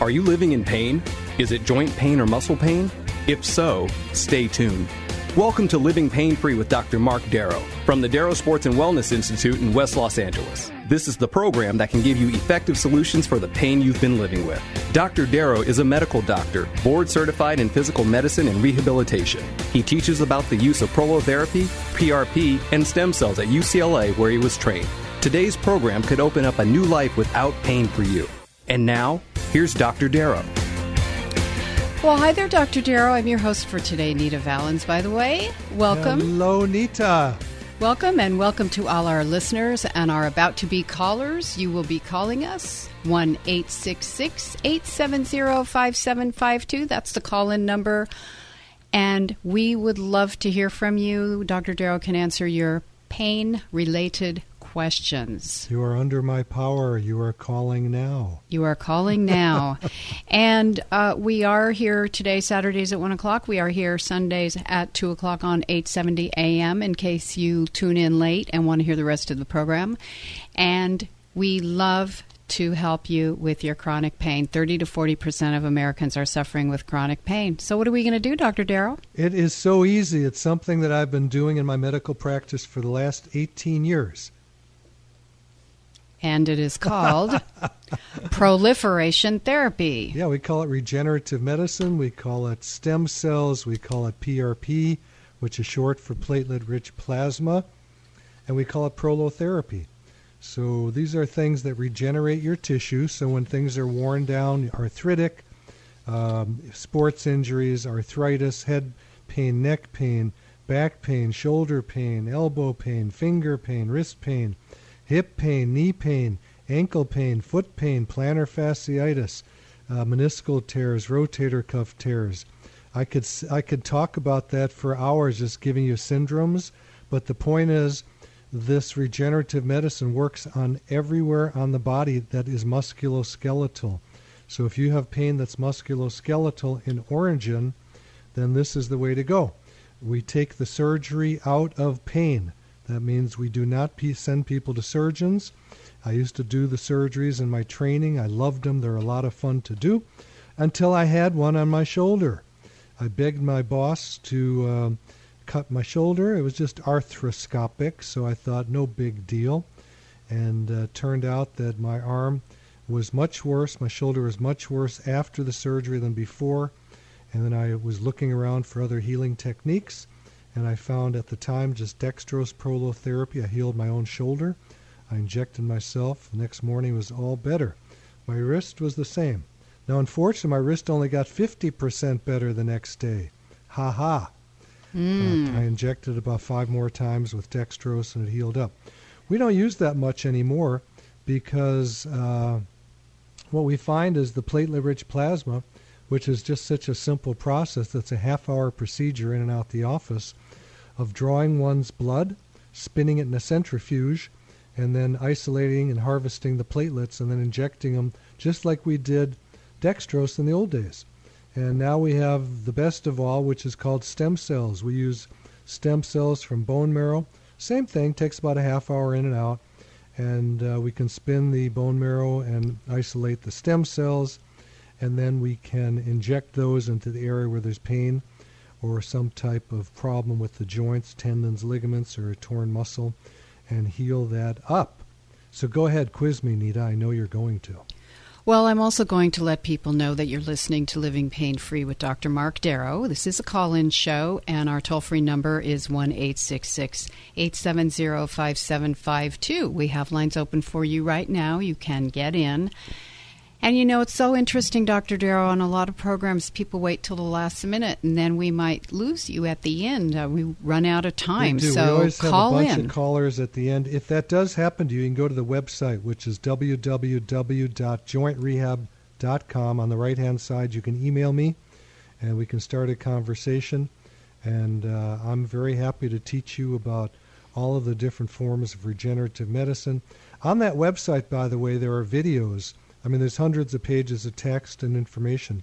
Are you living in pain? Is it joint pain or muscle pain? If so, stay tuned. Welcome to Living Pain Free with Dr. Mark Darrow from the Darrow Sports and Wellness Institute in West Los Angeles. This is the program that can give you effective solutions for the pain you've been living with. Dr. Darrow is a medical doctor, board certified in physical medicine and rehabilitation. He teaches about the use of prolotherapy, PRP, and stem cells at UCLA where he was trained. Today's program could open up a new life without pain for you. And now, here's Dr. Darrow. Well, hi there, Dr. Darrow. I'm your host for today, Nita Valens, by the way. Welcome. Hello, Nita. Welcome, and welcome to all our listeners and our about to be callers. You will be calling us 1 866 870 5752. That's the call in number. And we would love to hear from you. Dr. Darrow can answer your pain related questions. You are under my power. You are calling now. You are calling now. and uh, we are here today, Saturdays at 1 o'clock. We are here Sundays at 2 o'clock on 870 a.m. in case you tune in late and want to hear the rest of the program. And we love to help you with your chronic pain. 30 to 40% of Americans are suffering with chronic pain. So, what are we going to do, Dr. Darrow? It is so easy. It's something that I've been doing in my medical practice for the last 18 years. And it is called proliferation therapy. Yeah, we call it regenerative medicine. We call it stem cells. We call it PRP, which is short for platelet rich plasma. And we call it prolotherapy. So these are things that regenerate your tissue. So when things are worn down, arthritic, um, sports injuries, arthritis, head pain, neck pain, back pain, shoulder pain, elbow pain, finger pain, wrist pain, hip pain, knee pain, ankle pain, foot pain, plantar fasciitis, uh, meniscal tears, rotator cuff tears. I could I could talk about that for hours, just giving you syndromes. But the point is, this regenerative medicine works on everywhere on the body that is musculoskeletal. So if you have pain that's musculoskeletal in origin, then this is the way to go. We take the surgery out of pain. That means we do not send people to surgeons. I used to do the surgeries in my training. I loved them. They're a lot of fun to do until I had one on my shoulder. I begged my boss to uh, cut my shoulder. It was just arthroscopic, so I thought no big deal. And uh, turned out that my arm was much worse. My shoulder was much worse after the surgery than before. And then I was looking around for other healing techniques and I found at the time just dextrose prolotherapy. I healed my own shoulder. I injected myself. The next morning was all better. My wrist was the same. Now, unfortunately, my wrist only got 50% better the next day. Ha ha. Mm. I injected about five more times with dextrose and it healed up. We don't use that much anymore because uh, what we find is the platelet rich plasma, which is just such a simple process that's a half hour procedure in and out the office of drawing one's blood, spinning it in a centrifuge, and then isolating and harvesting the platelets and then injecting them just like we did dextrose in the old days. And now we have the best of all, which is called stem cells. We use stem cells from bone marrow. Same thing, takes about a half hour in and out. And uh, we can spin the bone marrow and isolate the stem cells. And then we can inject those into the area where there's pain or some type of problem with the joints, tendons, ligaments, or a torn muscle, and heal that up. So go ahead, quiz me, Nita. I know you're going to. Well, I'm also going to let people know that you're listening to Living Pain Free with Dr. Mark Darrow. This is a call in show, and our toll free number is 1 870 5752. We have lines open for you right now. You can get in. And you know, it's so interesting, Dr. Darrow. On a lot of programs, people wait till the last minute, and then we might lose you at the end. Uh, we run out of time. We do. So we always call have a bunch in. of callers at the end. If that does happen to you, you can go to the website, which is www.jointrehab.com. On the right hand side, you can email me, and we can start a conversation. And uh, I'm very happy to teach you about all of the different forms of regenerative medicine. On that website, by the way, there are videos. I mean, there's hundreds of pages of text and information,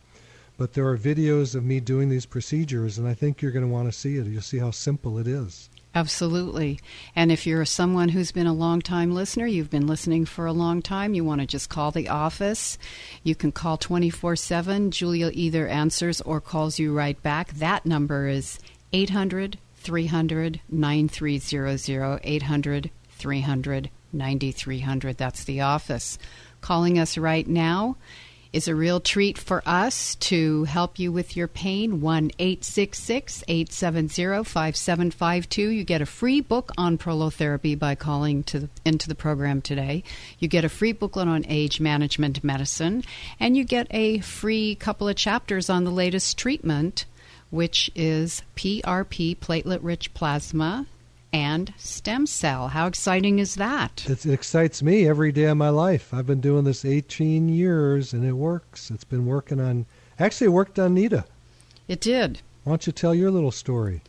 but there are videos of me doing these procedures, and I think you're going to want to see it. You'll see how simple it is. Absolutely. And if you're someone who's been a long time listener, you've been listening for a long time, you want to just call the office, you can call 24 7. Julia either answers or calls you right back. That number is 800 300 9300. 800 300 9300. That's the office. Calling us right now is a real treat for us to help you with your pain. 1 866 870 5752. You get a free book on prolotherapy by calling to the, into the program today. You get a free booklet on age management medicine, and you get a free couple of chapters on the latest treatment, which is PRP, platelet rich plasma. And stem cell. How exciting is that? It excites me every day of my life. I've been doing this 18 years and it works. It's been working on, actually, it worked on Nita. It did. Why don't you tell your little story?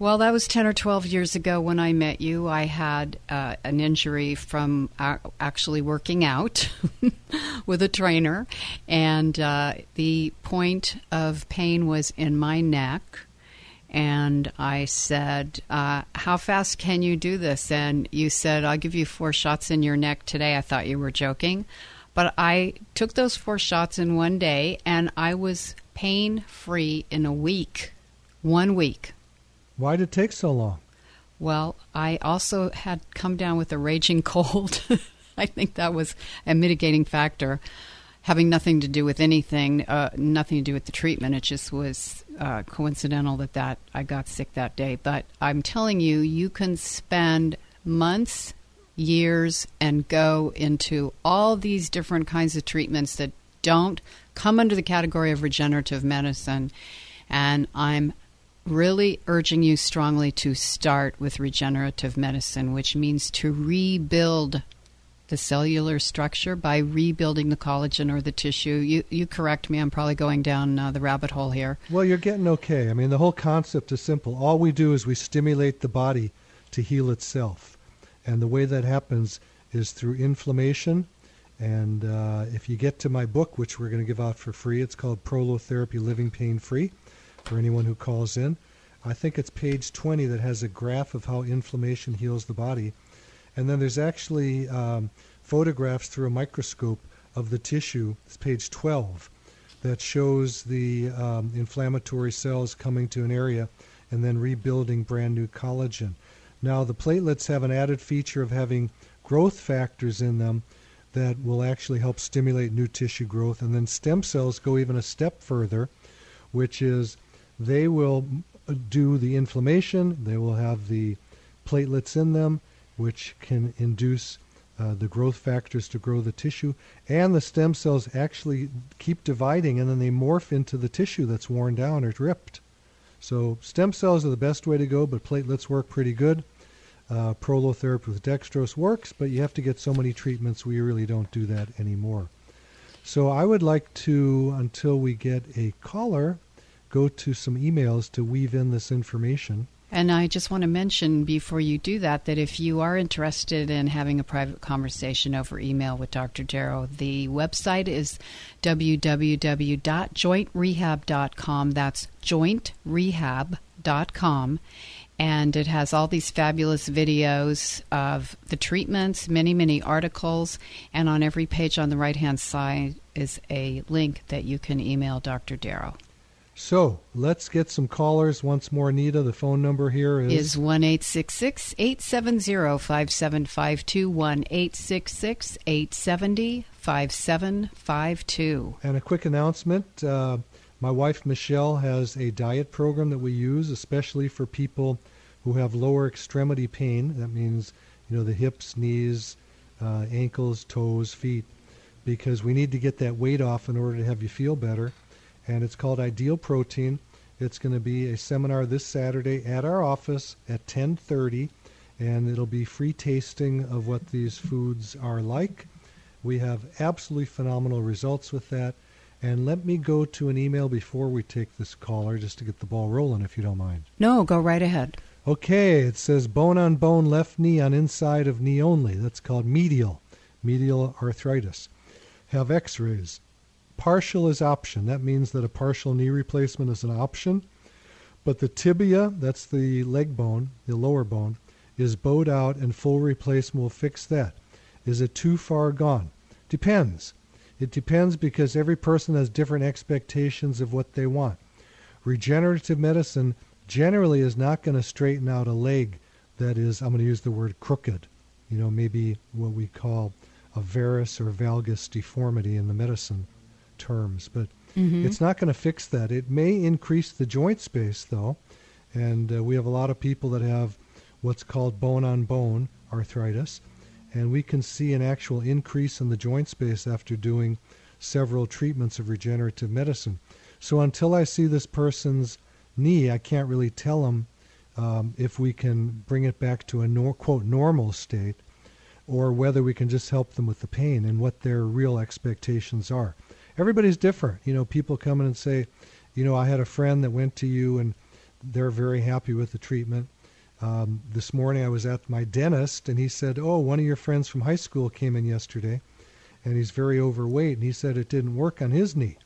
Well, that was 10 or 12 years ago when I met you. I had uh, an injury from uh, actually working out with a trainer, and uh, the point of pain was in my neck. And I said, uh, How fast can you do this? And you said, I'll give you four shots in your neck today. I thought you were joking. But I took those four shots in one day, and I was pain free in a week. One week. Why did it take so long? Well, I also had come down with a raging cold. I think that was a mitigating factor, having nothing to do with anything, uh, nothing to do with the treatment. It just was uh, coincidental that that I got sick that day. But I'm telling you, you can spend months, years, and go into all these different kinds of treatments that don't come under the category of regenerative medicine. And I'm really urging you strongly to start with regenerative medicine, which means to rebuild the cellular structure by rebuilding the collagen or the tissue. You, you correct me, I'm probably going down uh, the rabbit hole here. Well, you're getting okay. I mean, the whole concept is simple. All we do is we stimulate the body to heal itself. And the way that happens is through inflammation. And uh, if you get to my book, which we're going to give out for free, it's called Prolotherapy Living Pain Free for anyone who calls in. I think it's page 20 that has a graph of how inflammation heals the body. And then there's actually um, photographs through a microscope of the tissue, it's page 12, that shows the um, inflammatory cells coming to an area and then rebuilding brand new collagen. Now, the platelets have an added feature of having growth factors in them that will actually help stimulate new tissue growth. And then stem cells go even a step further, which is they will do the inflammation, they will have the platelets in them, which can induce uh, the growth factors to grow the tissue, and the stem cells actually keep dividing and then they morph into the tissue that's worn down or ripped. So, stem cells are the best way to go, but platelets work pretty good. Uh, prolotherapy with dextrose works, but you have to get so many treatments, we really don't do that anymore. So, I would like to, until we get a caller, go to some emails to weave in this information. And I just want to mention before you do that that if you are interested in having a private conversation over email with Dr. Darrow, the website is www.jointrehab.com. That's jointrehab.com. And it has all these fabulous videos of the treatments, many, many articles, and on every page on the right hand side is a link that you can email Dr. Darrow. So let's get some callers once more. Anita, the phone number here is is one eight six six eight seven zero five seven five two one eight six six eight seventy five seven five two. And a quick announcement: uh, my wife Michelle has a diet program that we use, especially for people who have lower extremity pain. That means you know the hips, knees, uh, ankles, toes, feet because we need to get that weight off in order to have you feel better. And it's called Ideal Protein. It's going to be a seminar this Saturday at our office at 10:30 and it'll be free tasting of what these foods are like. We have absolutely phenomenal results with that. And let me go to an email before we take this caller just to get the ball rolling, if you don't mind. No, go right ahead. Okay, it says bone on bone left knee on inside of knee only. That's called medial, medial arthritis. Have x rays. Partial is option. That means that a partial knee replacement is an option. But the tibia, that's the leg bone, the lower bone, is bowed out and full replacement will fix that. Is it too far gone? Depends. It depends because every person has different expectations of what they want. Regenerative medicine generally is not going to straighten out a leg that is, I'm going to use the word crooked, you know, maybe what we call a varus or valgus deformity in the medicine terms. But mm-hmm. it's not going to fix that. It may increase the joint space, though. And uh, we have a lot of people that have what's called bone on bone arthritis and we can see an actual increase in the joint space after doing several treatments of regenerative medicine. So until I see this person's knee, I can't really tell them um, if we can bring it back to a nor- quote normal state or whether we can just help them with the pain and what their real expectations are. Everybody's different. You know, people come in and say, you know, I had a friend that went to you and they're very happy with the treatment. Um, this morning I was at my dentist and he said, Oh, one of your friends from high school came in yesterday and he's very overweight and he said it didn't work on his knee.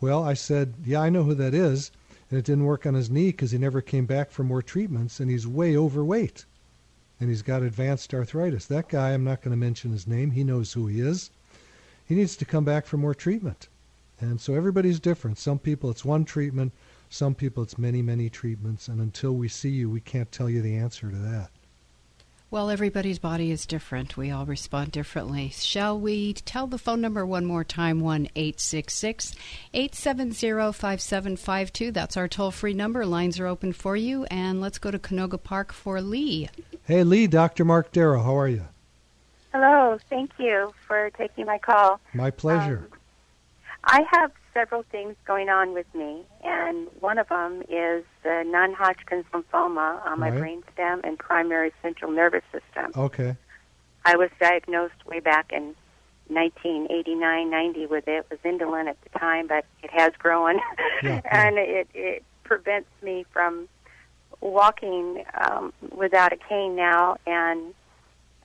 Well, I said, Yeah, I know who that is. And it didn't work on his knee because he never came back for more treatments and he's way overweight and he's got advanced arthritis. That guy, I'm not going to mention his name, he knows who he is. He needs to come back for more treatment. And so everybody's different. Some people it's one treatment, some people, it's many, many treatments, and until we see you, we can't tell you the answer to that. Well, everybody's body is different. We all respond differently. Shall we tell the phone number one more time? 1 870 5752. That's our toll free number. Lines are open for you. And let's go to Canoga Park for Lee. Hey, Lee, Dr. Mark Darrow, how are you? Hello. Thank you for taking my call. My pleasure. Um, I have several things going on with me, and one of them is the non-Hodgkin's lymphoma on my right. brainstem and primary central nervous system. Okay. I was diagnosed way back in 1989, 90 with it. It was indolent at the time, but it has grown, yeah, and yeah. it it prevents me from walking um, without a cane now, and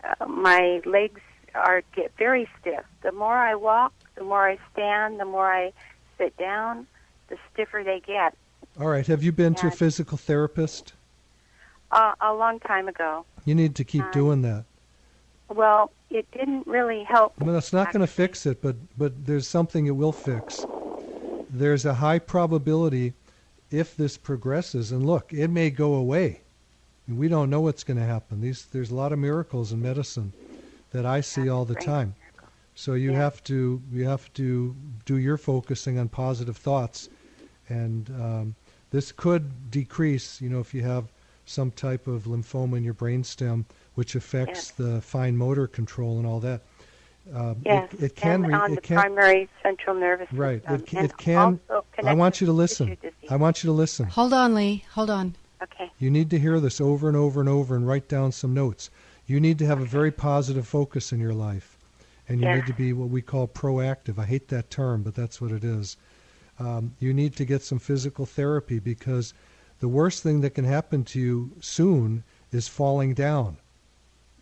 uh, my legs are get very stiff. The more I walk, the more I stand, the more I sit down, the stiffer they get. All right. Have you been and, to a physical therapist? Uh, a long time ago. You need to keep um, doing that. Well, it didn't really help. Well, that's not going to fix it, but but there's something it will fix. There's a high probability if this progresses, and look, it may go away. We don't know what's going to happen. These there's a lot of miracles in medicine that I see all the time. So you yeah. have to you have to do your focusing on positive thoughts, and um, this could decrease. You know, if you have some type of lymphoma in your brainstem, which affects yeah. the fine motor control and all that. Um, yes, it, it can and on it the can, primary central nervous system. Right, it, it can. I want you to listen. I want you to listen. Hold on, Lee. Hold on. Okay. You need to hear this over and over and over and write down some notes. You need to have a very positive focus in your life and you need to be what we call proactive. I hate that term, but that's what it is. Um, you need to get some physical therapy because the worst thing that can happen to you soon is falling down.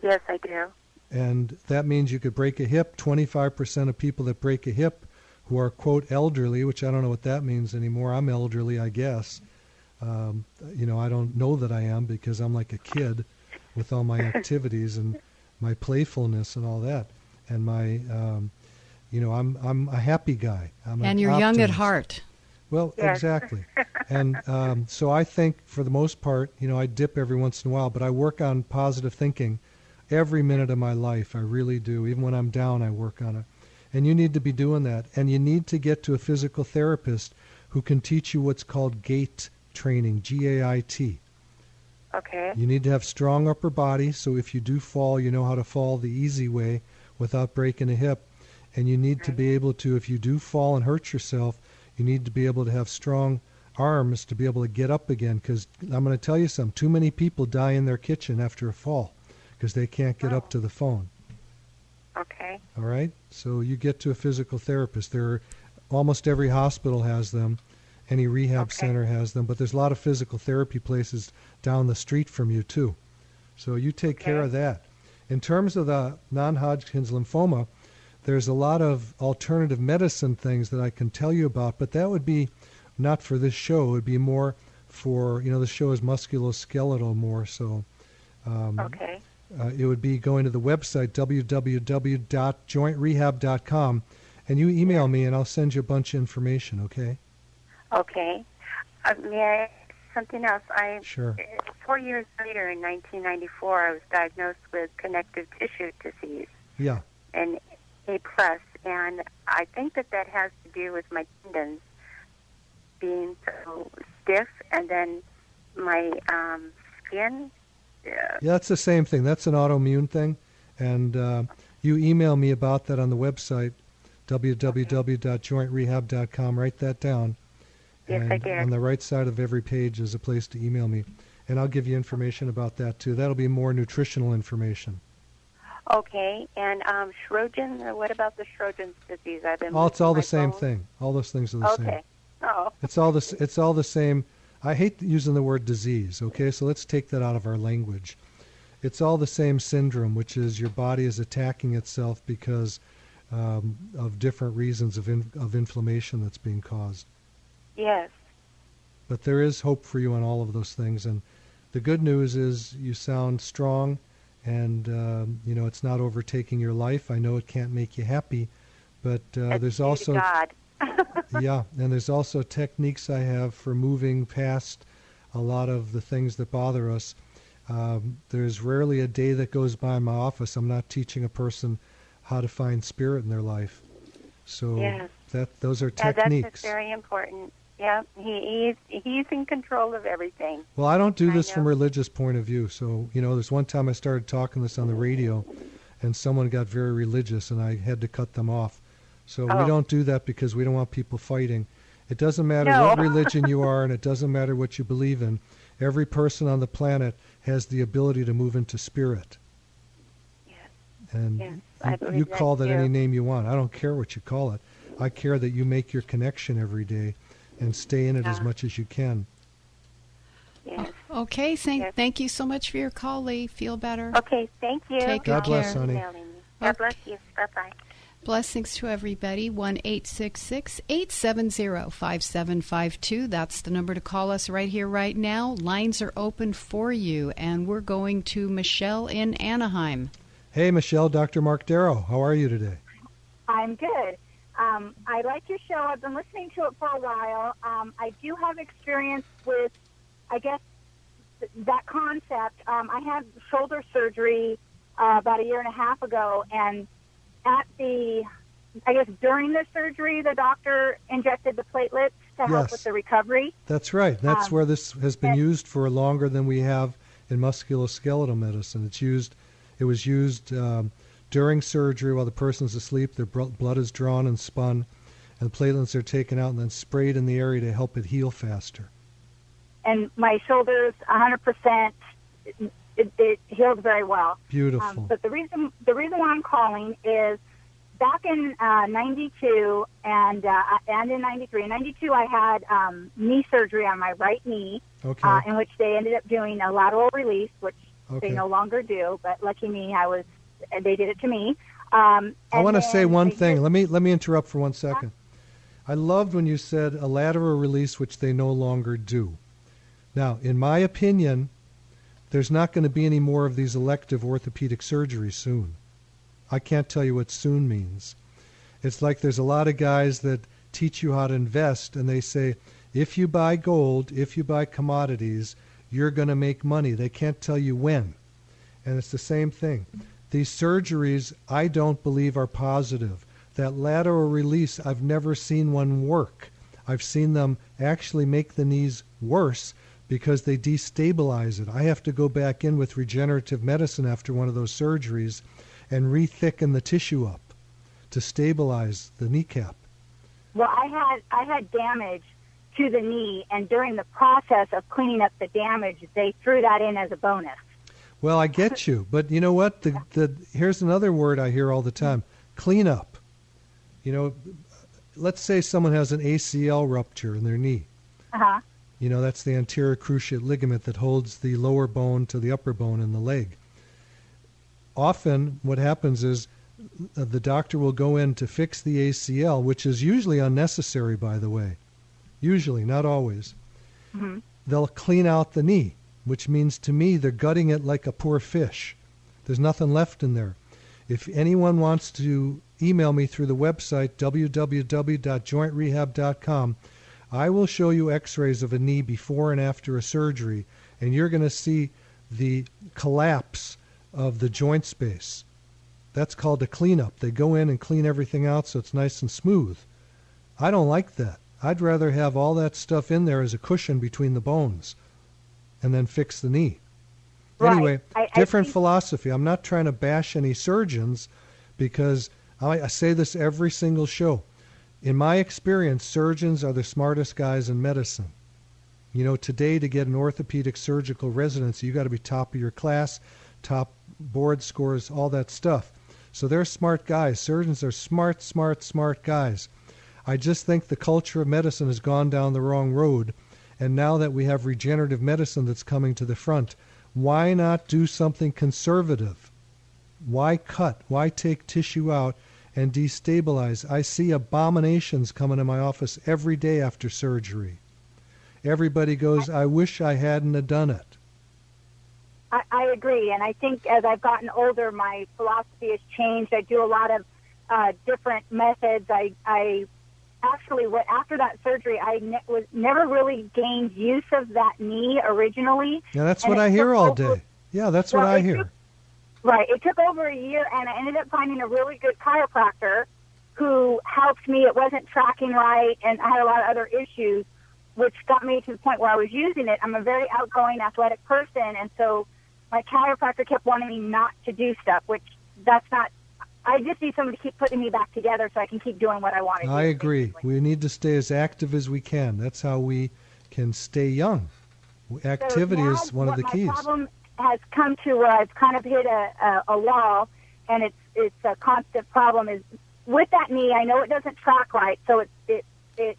Yes, I do. And that means you could break a hip. 25% of people that break a hip who are, quote, elderly, which I don't know what that means anymore. I'm elderly, I guess. Um, you know, I don't know that I am because I'm like a kid with all my activities and my playfulness and all that and my, um, you know, I'm I'm a happy guy. I'm and you're optimist. young at heart. Well, yes. exactly. and um, so I think, for the most part, you know, I dip every once in a while, but I work on positive thinking every minute of my life. I really do. Even when I'm down, I work on it. And you need to be doing that. And you need to get to a physical therapist who can teach you what's called GAIT training, G A I T. Okay. You need to have strong upper body, so if you do fall, you know how to fall the easy way without breaking a hip. and you need to be mm-hmm. able to, if you do fall and hurt yourself, you need to be able to have strong arms to be able to get up again. Because I'm going to tell you something: too many people die in their kitchen after a fall because they can't get oh. up to the phone. Okay. All right. So you get to a physical therapist. There, are, almost every hospital has them. Any rehab okay. center has them, but there's a lot of physical therapy places down the street from you too. So you take okay. care of that. In terms of the non-Hodgkin's lymphoma, there's a lot of alternative medicine things that I can tell you about, but that would be not for this show. It would be more for you know the show is musculoskeletal more so. Um, okay. Uh, it would be going to the website www.jointrehab.com, and you email me, and I'll send you a bunch of information. Okay. Okay. Uh, may I something else? I sure. Four years later, in 1994, I was diagnosed with connective tissue disease. Yeah. And A plus, and I think that that has to do with my tendons being so stiff, and then my um, skin. Uh, yeah, that's the same thing. That's an autoimmune thing, and uh, you email me about that on the website www.jointrehab.com. Write that down. Yes, and I did. On the right side of every page is a place to email me, and I'll give you information about that too. That'll be more nutritional information. Okay, and um, What about the Sjogren's disease? I've been. Oh, it's all the same thing. All those things are the same. Okay. Oh. It's all the it's all the same. I hate using the word disease. Okay, so let's take that out of our language. It's all the same syndrome, which is your body is attacking itself because um, of different reasons of in, of inflammation that's being caused. Yes. But there is hope for you on all of those things, and the good news is you sound strong, and um, you know it's not overtaking your life. I know it can't make you happy, but uh, there's also God. yeah, and there's also techniques I have for moving past a lot of the things that bother us. Um, there's rarely a day that goes by in my office I'm not teaching a person how to find spirit in their life. So Yes. that those are Yeah, techniques. that's very important. Yeah, he, he's he's in control of everything. Well, I don't do this from a religious point of view. So, you know, there's one time I started talking this on the radio, and someone got very religious, and I had to cut them off. So Oh. we don't do that because we don't want people fighting. It doesn't matter No. what religion you are, and it doesn't matter what you believe in. Every person on the planet has the ability to move into spirit. Yes. And Yes, you, you that call that any name you want. I don't care what you call it. I care that you make your connection every day and stay in it as much as you can. Yes. Oh, okay, thank, Yes. thank you so much for your call, Lee. Feel better. Okay. Thank you. Take God good bless, care. honey. God Okay. bless you. Bye bye. Blessings to everybody. 1 870 5752. That's the number to call us right here, right now. Lines are open for you, and we're going to Michelle in Anaheim. Hey, Michelle, Dr. Mark Darrow, how are you today? I'm good. Um, I like your show. I've been listening to it for a while. Um, I do have experience with, I guess, th- that concept. Um, I had shoulder surgery uh, about a year and a half ago, and at the, I guess during the surgery, the doctor injected the platelets to help Yes. with the recovery. That's right. That's Um, where this has been used for longer than we have in musculoskeletal medicine. It's used. It was used um, during surgery while the person is asleep. Their blood is drawn and spun, and the platelets are taken out and then sprayed in the area to help it heal faster. And my shoulders, 100%, it, it healed very well. Beautiful. Um, but the reason the reason why I'm calling is back in uh, '92 and uh, and in '93. In '92, I had um, knee surgery on my right knee, okay. uh, in which they ended up doing a lateral release, which okay. they no longer do. But lucky me, I was they did it to me. Um, I want to say one thing. did- Let me let me interrupt for one second. I loved when you said a lateral release, which they no longer do. Now, in my opinion, there's not going to be any more of these elective orthopedic surgeries soon. I can't tell you what soon means. It's like there's a lot of guys that teach you how to invest, and they say, if you buy gold, if you buy commodities, you're going to make money. They can't tell you when. And it's the same thing. These surgeries, I don't believe, are positive. That lateral release, I've never seen one work. I've seen them actually make the knees worse because they destabilize it. I have to go back in with regenerative medicine after one of those surgeries and re-thicken the tissue up to stabilize the kneecap. Well, I had I had damage to the knee, and during the process of cleaning up the damage, they threw that in as a bonus. Well, I get you, but you know what? The the here's another word I hear all the time: clean up. You know, let's say someone has an ACL rupture in their knee. Uh-huh. You know, that's the anterior cruciate ligament that holds the lower bone to the upper bone in the leg. Often, what happens is uh, the doctor will go in to fix the ACL, which is usually unnecessary, by the way. Usually, not always. Mm-hmm. They'll clean out the knee, which means to me they're gutting it like a poor fish. There's nothing left in there. If anyone wants to email me through the website www.jointrehab.com, I will show you x rays of a knee before and after a surgery, and you're going to see the collapse of the joint space. That's called a cleanup. They go in and clean everything out so it's nice and smooth. I don't like that. I'd rather have all that stuff in there as a cushion between the bones and then fix the knee. Right. Anyway, I- I different think- philosophy. I'm not trying to bash any surgeons because I, I say this every single show. In my experience, surgeons are the smartest guys in medicine. You know, today to get an orthopedic surgical residency, you got to be top of your class, top board scores, all that stuff. So they're smart guys. Surgeons are smart, smart, smart guys. I just think the culture of medicine has gone down the wrong road. And now that we have regenerative medicine that's coming to the front, why not do something conservative? Why cut? Why take tissue out and destabilize? I see abominations coming in my office every day after surgery. Everybody goes, I wish I hadn't have done it. I, I agree, and I think as I've gotten older, my philosophy has changed. I do a lot of uh, different methods. I, I actually, what after that surgery, I ne- was never really gained use of that knee originally. Yeah, that's And what I hear all over- day. Yeah, that's what Well, I hear. took- Right. It took over a year, and I ended up finding a really good chiropractor who helped me. It wasn't tracking right, and I had a lot of other issues, which got me to the point where I was using it. I'm a very outgoing, athletic person, and so my chiropractor kept wanting me not to do stuff, which that's not. I just need someone to keep putting me back together so I can keep doing what I want to do. I agree. basically. We need to stay as active as we can. That's how we can stay young. Activity now is one of the my keys. problem has come to where I've kind of hit a, a, a wall, and it's it's a constant problem. Is with that knee, I know it doesn't track right, so it it it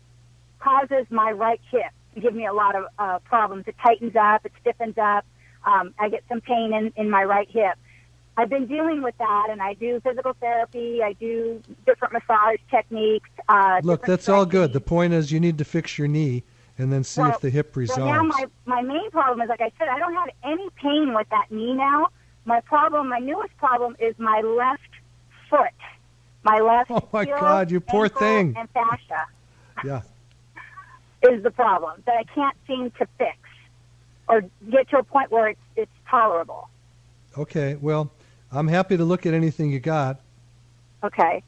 causes my right hip to give me a lot of uh, problems. It tightens up, it stiffens up. Um, I get some pain in in my right hip. I've been dealing with that, and I do physical therapy. I do different massage techniques. Uh, Look, that's all good. The point is you need to fix your knee and then see Well, if the hip So resolves. now my, my main problem is, like I said, I don't have any pain with that knee now. My problem, my newest problem is my left foot. My left Oh, my heel, God, you poor thing. And fascia yeah. is the problem that I can't seem to fix or get to a point where it's, it's tolerable. Okay. Well, I'm happy to look at anything you got. Okay.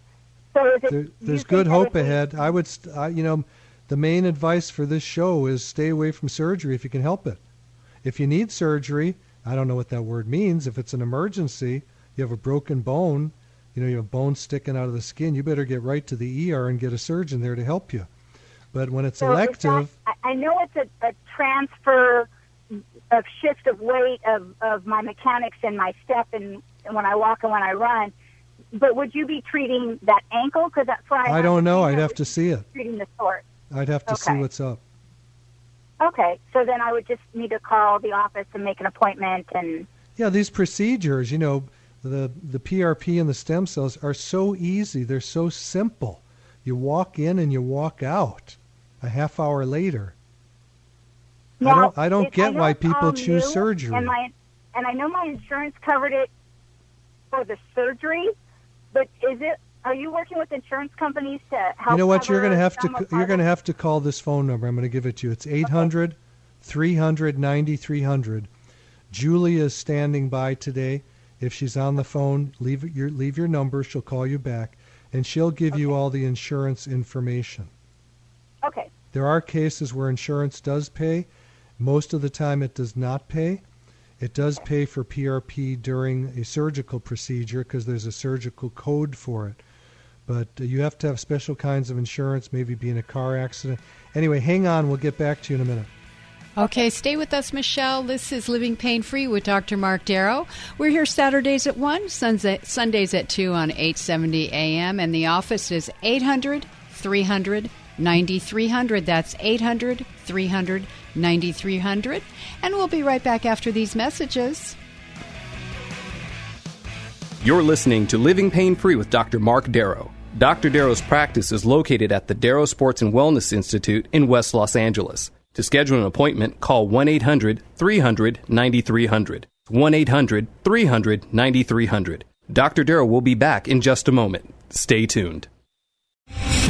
So is it, There, there's good hope be- ahead. I would, you know, the main advice for this show is stay away from surgery if you can help it. If you need surgery, I don't know what that word means. If it's an emergency, you have a broken bone, you know, you have bone sticking out of the skin, you better get right to the ER and get a surgeon there to help you. But when it's So elective, that- I I know it's a, a transfer of shift of weight of, of my mechanics and my step and, and when I walk and when I run. But would you be treating that ankle? Because that's why I don't know. I'd have to see it. treating the sort. I'd have to see what's up. Okay, so then I would just need to call the office and make an appointment and Yeah, these procedures, you know, the the PRP and the stem cells are so easy. They're so simple. You walk in and you walk out a half hour later. I don't I don't get why people choose surgery. And my and I know my insurance covered it for the surgery, but is it? Are you working with insurance companies to help? you know what? You're going to have to you're going to have to call this phone number. I'm going to give it to you. It's 800 300 9300. Julie is standing by today. If she's on the phone, leave your leave your number. She'll call you back, and she'll give you all the insurance information. Okay. There are cases where insurance does pay. Most of the time, it does not pay. It does pay for PRP during a surgical procedure because there's a surgical code for it. but you have to have special kinds of insurance, maybe be in a car accident. Anyway, hang on. We'll get back to you in a minute. Okay, stay with us, Michelle. This is Living Pain Free with Dr. Mark Darrow. We're here Saturdays at 1, Sundays at 2 on 870 AM, and the office is 800 300 9300. That's 800 300 9300. And we'll be right back after these messages. You're listening to Living Pain Free with Dr. Mark Darrow. Dr. Darrow's practice is located at the Darrow Sports and Wellness Institute in West Los Angeles. To schedule an appointment, call 1 800 300 9300. 1 800 300 9300. Dr. Darrow will be back in just a moment. Stay tuned.